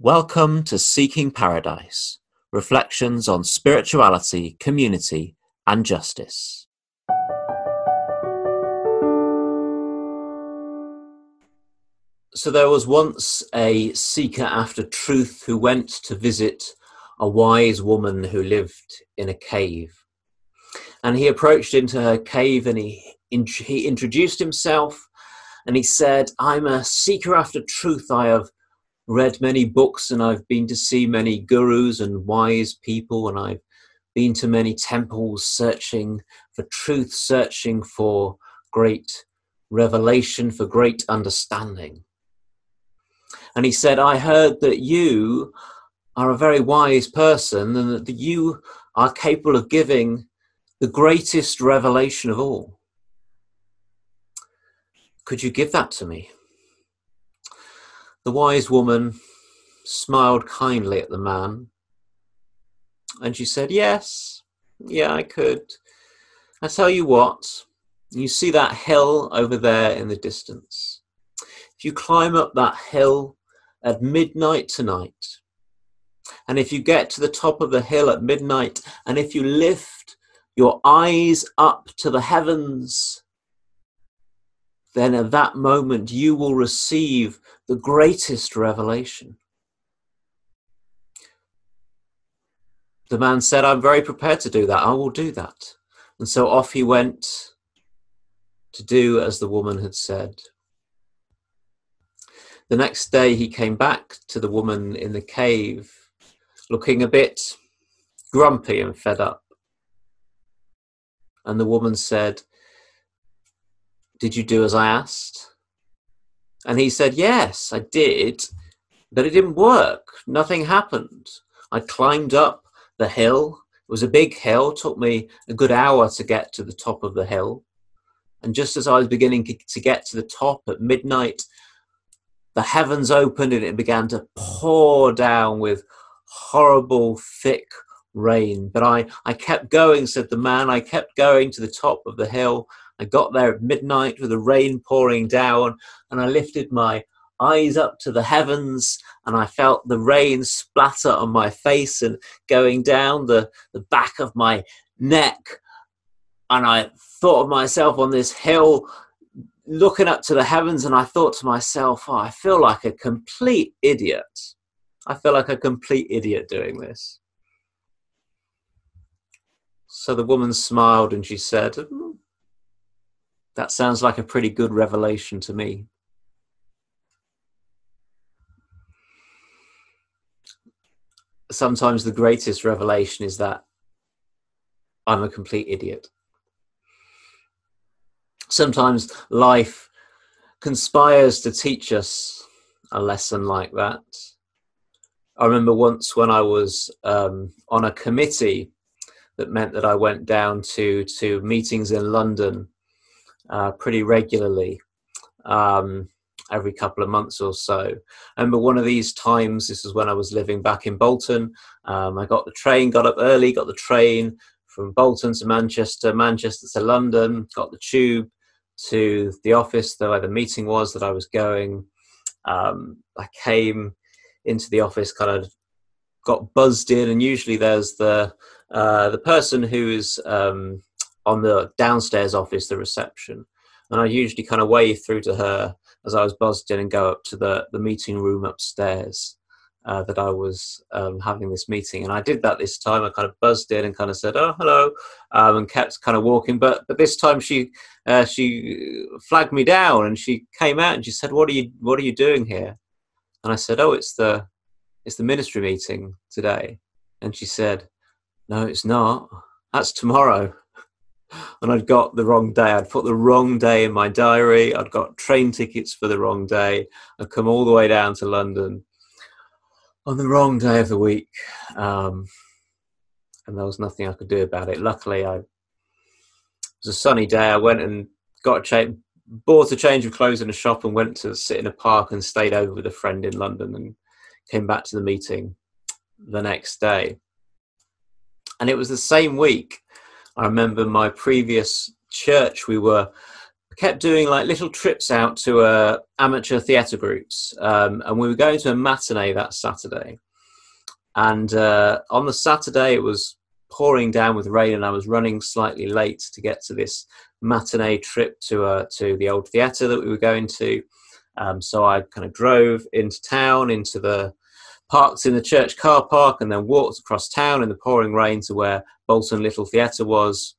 Welcome to Seeking Paradise Reflections on Spirituality, Community, and Justice. So, there was once a seeker after truth who went to visit a wise woman who lived in a cave. And he approached into her cave and he, he introduced himself and he said, I'm a seeker after truth. I have read many books and I've been to see many gurus and wise people and I've been to many temples searching for truth, searching for great revelation, for great understanding. And he said, I heard that you are a very wise person and that you are capable of giving the greatest revelation of all. Could you give that to me? The wise woman smiled kindly at the man, and she said, Yes, yeah, I could. I tell you what, you see that hill over there in the distance. If you climb up that hill at midnight tonight, and if you get to the top of the hill at midnight, and if you lift your eyes up to the heavens, then at that moment you will receive the greatest revelation. The man said, I'm very prepared to do that. I will do that. And so off he went to do as the woman had said. The next day he came back to the woman in the cave, looking a bit grumpy and fed up. And the woman said, did you do as I asked? And he said, Yes, I did, but it didn't work. Nothing happened. I climbed up the hill. It was a big hill, it took me a good hour to get to the top of the hill. And just as I was beginning to get to the top at midnight, the heavens opened and it began to pour down with horrible, thick rain. But I, I kept going, said the man. I kept going to the top of the hill I got there at midnight with the rain pouring down, and I lifted my eyes up to the heavens, and I felt the rain splatter on my face and going down the, the back of my neck. And I thought of myself on this hill looking up to the heavens, and I thought to myself, oh, I feel like a complete idiot. I feel like a complete idiot doing this. So the woman smiled and she said, that sounds like a pretty good revelation to me. Sometimes the greatest revelation is that I'm a complete idiot. Sometimes life conspires to teach us a lesson like that. I remember once when I was um, on a committee that meant that I went down to to meetings in London uh, pretty regularly, um, every couple of months or so. I remember one of these times, this is when I was living back in Bolton. Um, I got the train, got up early, got the train from Bolton to Manchester, Manchester to London, got the tube to the office where the meeting was that I was going. Um, I came into the office, kind of got buzzed in, and usually there's the uh, the person who is um, on the downstairs office, the reception, and I usually kind of wave through to her as I was buzzed in and go up to the the meeting room upstairs. Uh, that I was um, having this meeting, and I did that this time. I kind of buzzed in and kind of said, "Oh, hello," um, and kept kind of walking. But but this time she uh, she flagged me down, and she came out and she said, "What are you What are you doing here?" And I said, "Oh, it's the it's the ministry meeting today." And she said, "No, it's not. That's tomorrow." And I'd got the wrong day. I'd put the wrong day in my diary. I'd got train tickets for the wrong day. I'd come all the way down to London on the wrong day of the week. Um, and there was nothing I could do about it. Luckily, I, it was a sunny day. I went and got a change, bought a change of clothes in a shop and went to sit in a park and stayed over with a friend in London and came back to the meeting the next day. And it was the same week I remember my previous church, we were kept doing like little trips out to uh, amateur theatre groups, um, and we were going to a matinee that Saturday. And uh, on the Saturday, it was pouring down with rain, and I was running slightly late to get to this matinee trip to uh, to the old theatre that we were going to. Um, so I kind of drove into town, into the parked in the church car park, and then walked across town in the pouring rain to where Bolton Little Theatre was.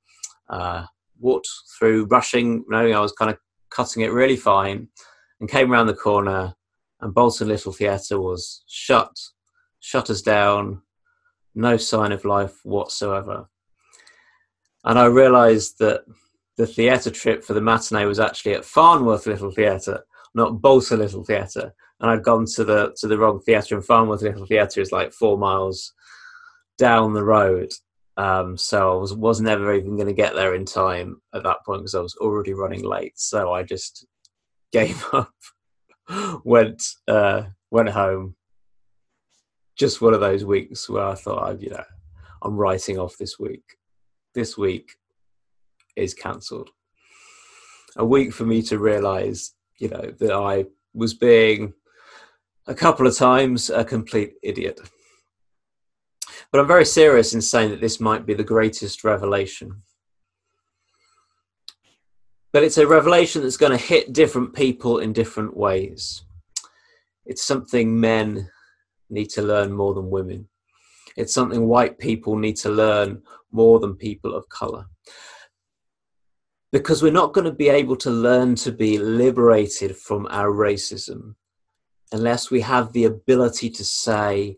Uh, walked through, rushing, knowing I was kind of cutting it really fine, and came around the corner, and Bolton Little Theatre was shut, shut down, no sign of life whatsoever. And I realised that the theatre trip for the matinee was actually at Farnworth Little Theatre, not Bolton Little Theatre. And I'd gone to the to the wrong theatre, and Farnworth Little Theatre is like four miles down the road. Um, so I was was never even going to get there in time at that point because I was already running late. So I just gave up, went uh, went home. Just one of those weeks where I thought, I, you know, I'm writing off this week. This week is cancelled. A week for me to realise, you know, that I was being a couple of times a complete idiot. But I'm very serious in saying that this might be the greatest revelation. But it's a revelation that's going to hit different people in different ways. It's something men need to learn more than women. It's something white people need to learn more than people of color. Because we're not going to be able to learn to be liberated from our racism unless we have the ability to say,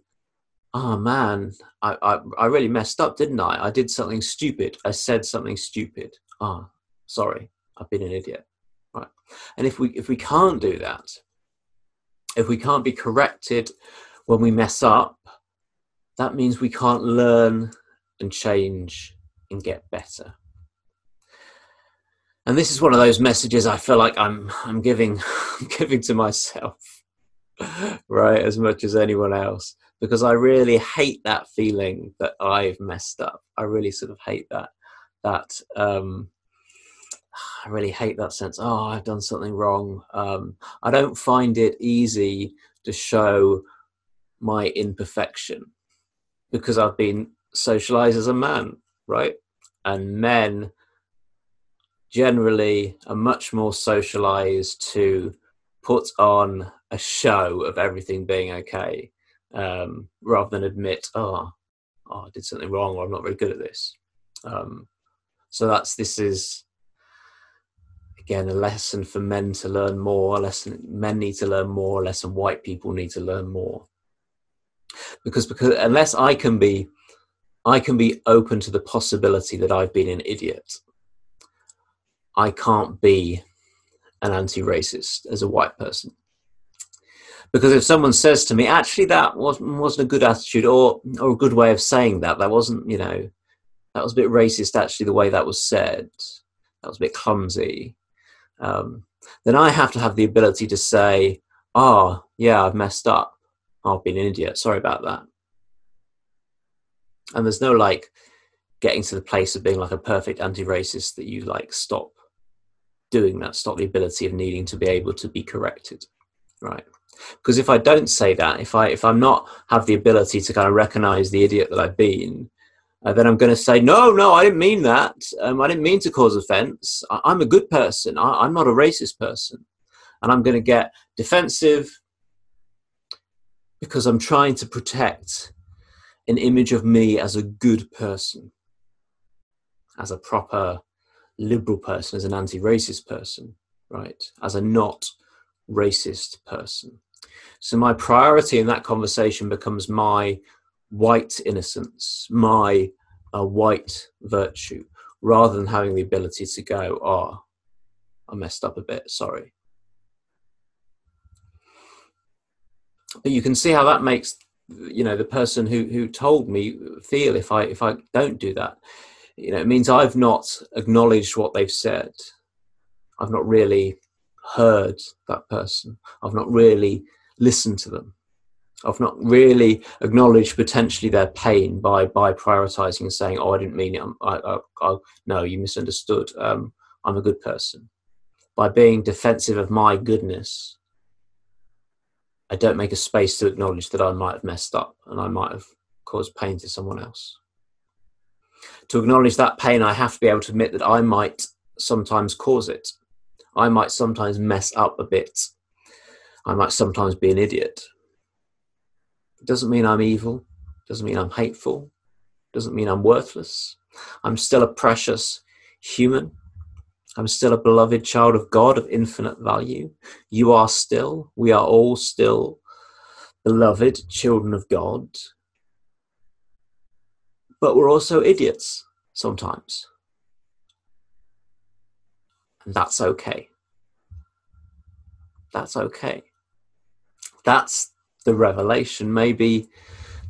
oh man, I, I, I really messed up, didn't I? I did something stupid. I said something stupid. Ah, oh, sorry, I've been an idiot. Right. And if we if we can't do that, if we can't be corrected when we mess up, that means we can't learn and change and get better. And this is one of those messages I feel like I'm I'm giving giving to myself, right, as much as anyone else because I really hate that feeling that I've messed up. I really sort of hate that that um, I really hate that sense. Oh, I've done something wrong. Um, I don't find it easy to show my imperfection because I've been socialized as a man, right? And men generally are much more socialized to put on a show of everything being okay um, rather than admit, oh, oh, I did something wrong or I'm not very good at this. Um, so that's this is again a lesson for men to learn more. A lesson men need to learn more. A lesson white people need to learn more. Because because unless I can be I can be open to the possibility that I've been an idiot. I can't be an anti-racist as a white person. Because if someone says to me actually that wasn't wasn't a good attitude or or a good way of saying that that wasn't you know that was a bit racist actually the way that was said that was a bit clumsy um, then i have to have the ability to say oh yeah i've messed up. I've been an idiot. Sorry about that. And there's no like getting to the place of being like a perfect anti-racist that you like stop doing that stop the ability of needing to be able to be corrected right? Because if i don't say that if i if i'm not have the ability to kind of recognize the idiot that i've been uh, then i'm going to say no no i didn't mean that. Um, i didn't mean to cause offense. I, am a good person. I, i'm not a racist person. And i'm going to get defensive because i'm trying to protect an image of me as a good person as a proper liberal person as an anti-racist person right as a not racist person so my priority in that conversation becomes my white innocence, my uh, white virtue, rather than having the ability to go, oh, I messed up a bit, sorry. But you can see how that makes you know the person who who told me feel if I if I don't do that. You know, it means I've not acknowledged what they've said. I've not really heard that person. I've not really listened to them. I've not really acknowledged potentially their pain by by prioritizing and saying, "Oh, I didn't mean it. I, I, I, no, you misunderstood. Um, I'm a good person." by being defensive of my goodness, I don't make a space to acknowledge that I might have messed up and I might have caused pain to someone else. To acknowledge that pain, I have to be able to admit that I might sometimes cause it. I might sometimes mess up a bit. I might sometimes be an idiot. It doesn't mean I'm evil, It doesn't mean I'm hateful, It doesn't mean I'm worthless. I'm still a precious human. I'm still a beloved child of God of infinite value. You are still, we are all still beloved children of God. But we're also idiots sometimes. And that's okay. That's okay. That's the revelation, maybe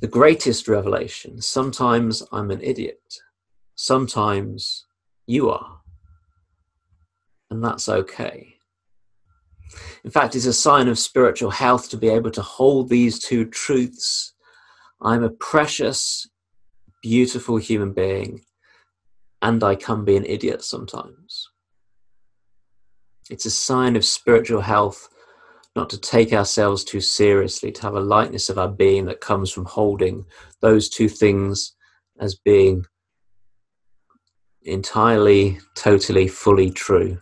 the greatest revelation. Sometimes I'm an idiot. Sometimes you are. And that's okay. In fact, it's a sign of spiritual health to be able to hold these two truths. I'm a precious, beautiful human being, and I can be an idiot sometimes. It's a sign of spiritual health not to take ourselves too seriously, to have a lightness of our being that comes from holding those two things as being entirely, totally, fully true.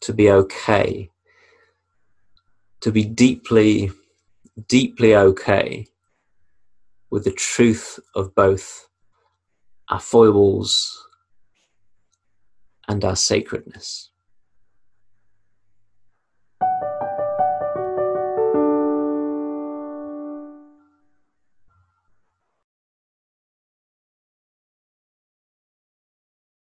To be okay. To be deeply, deeply okay with the truth of both our foibles and our sacredness.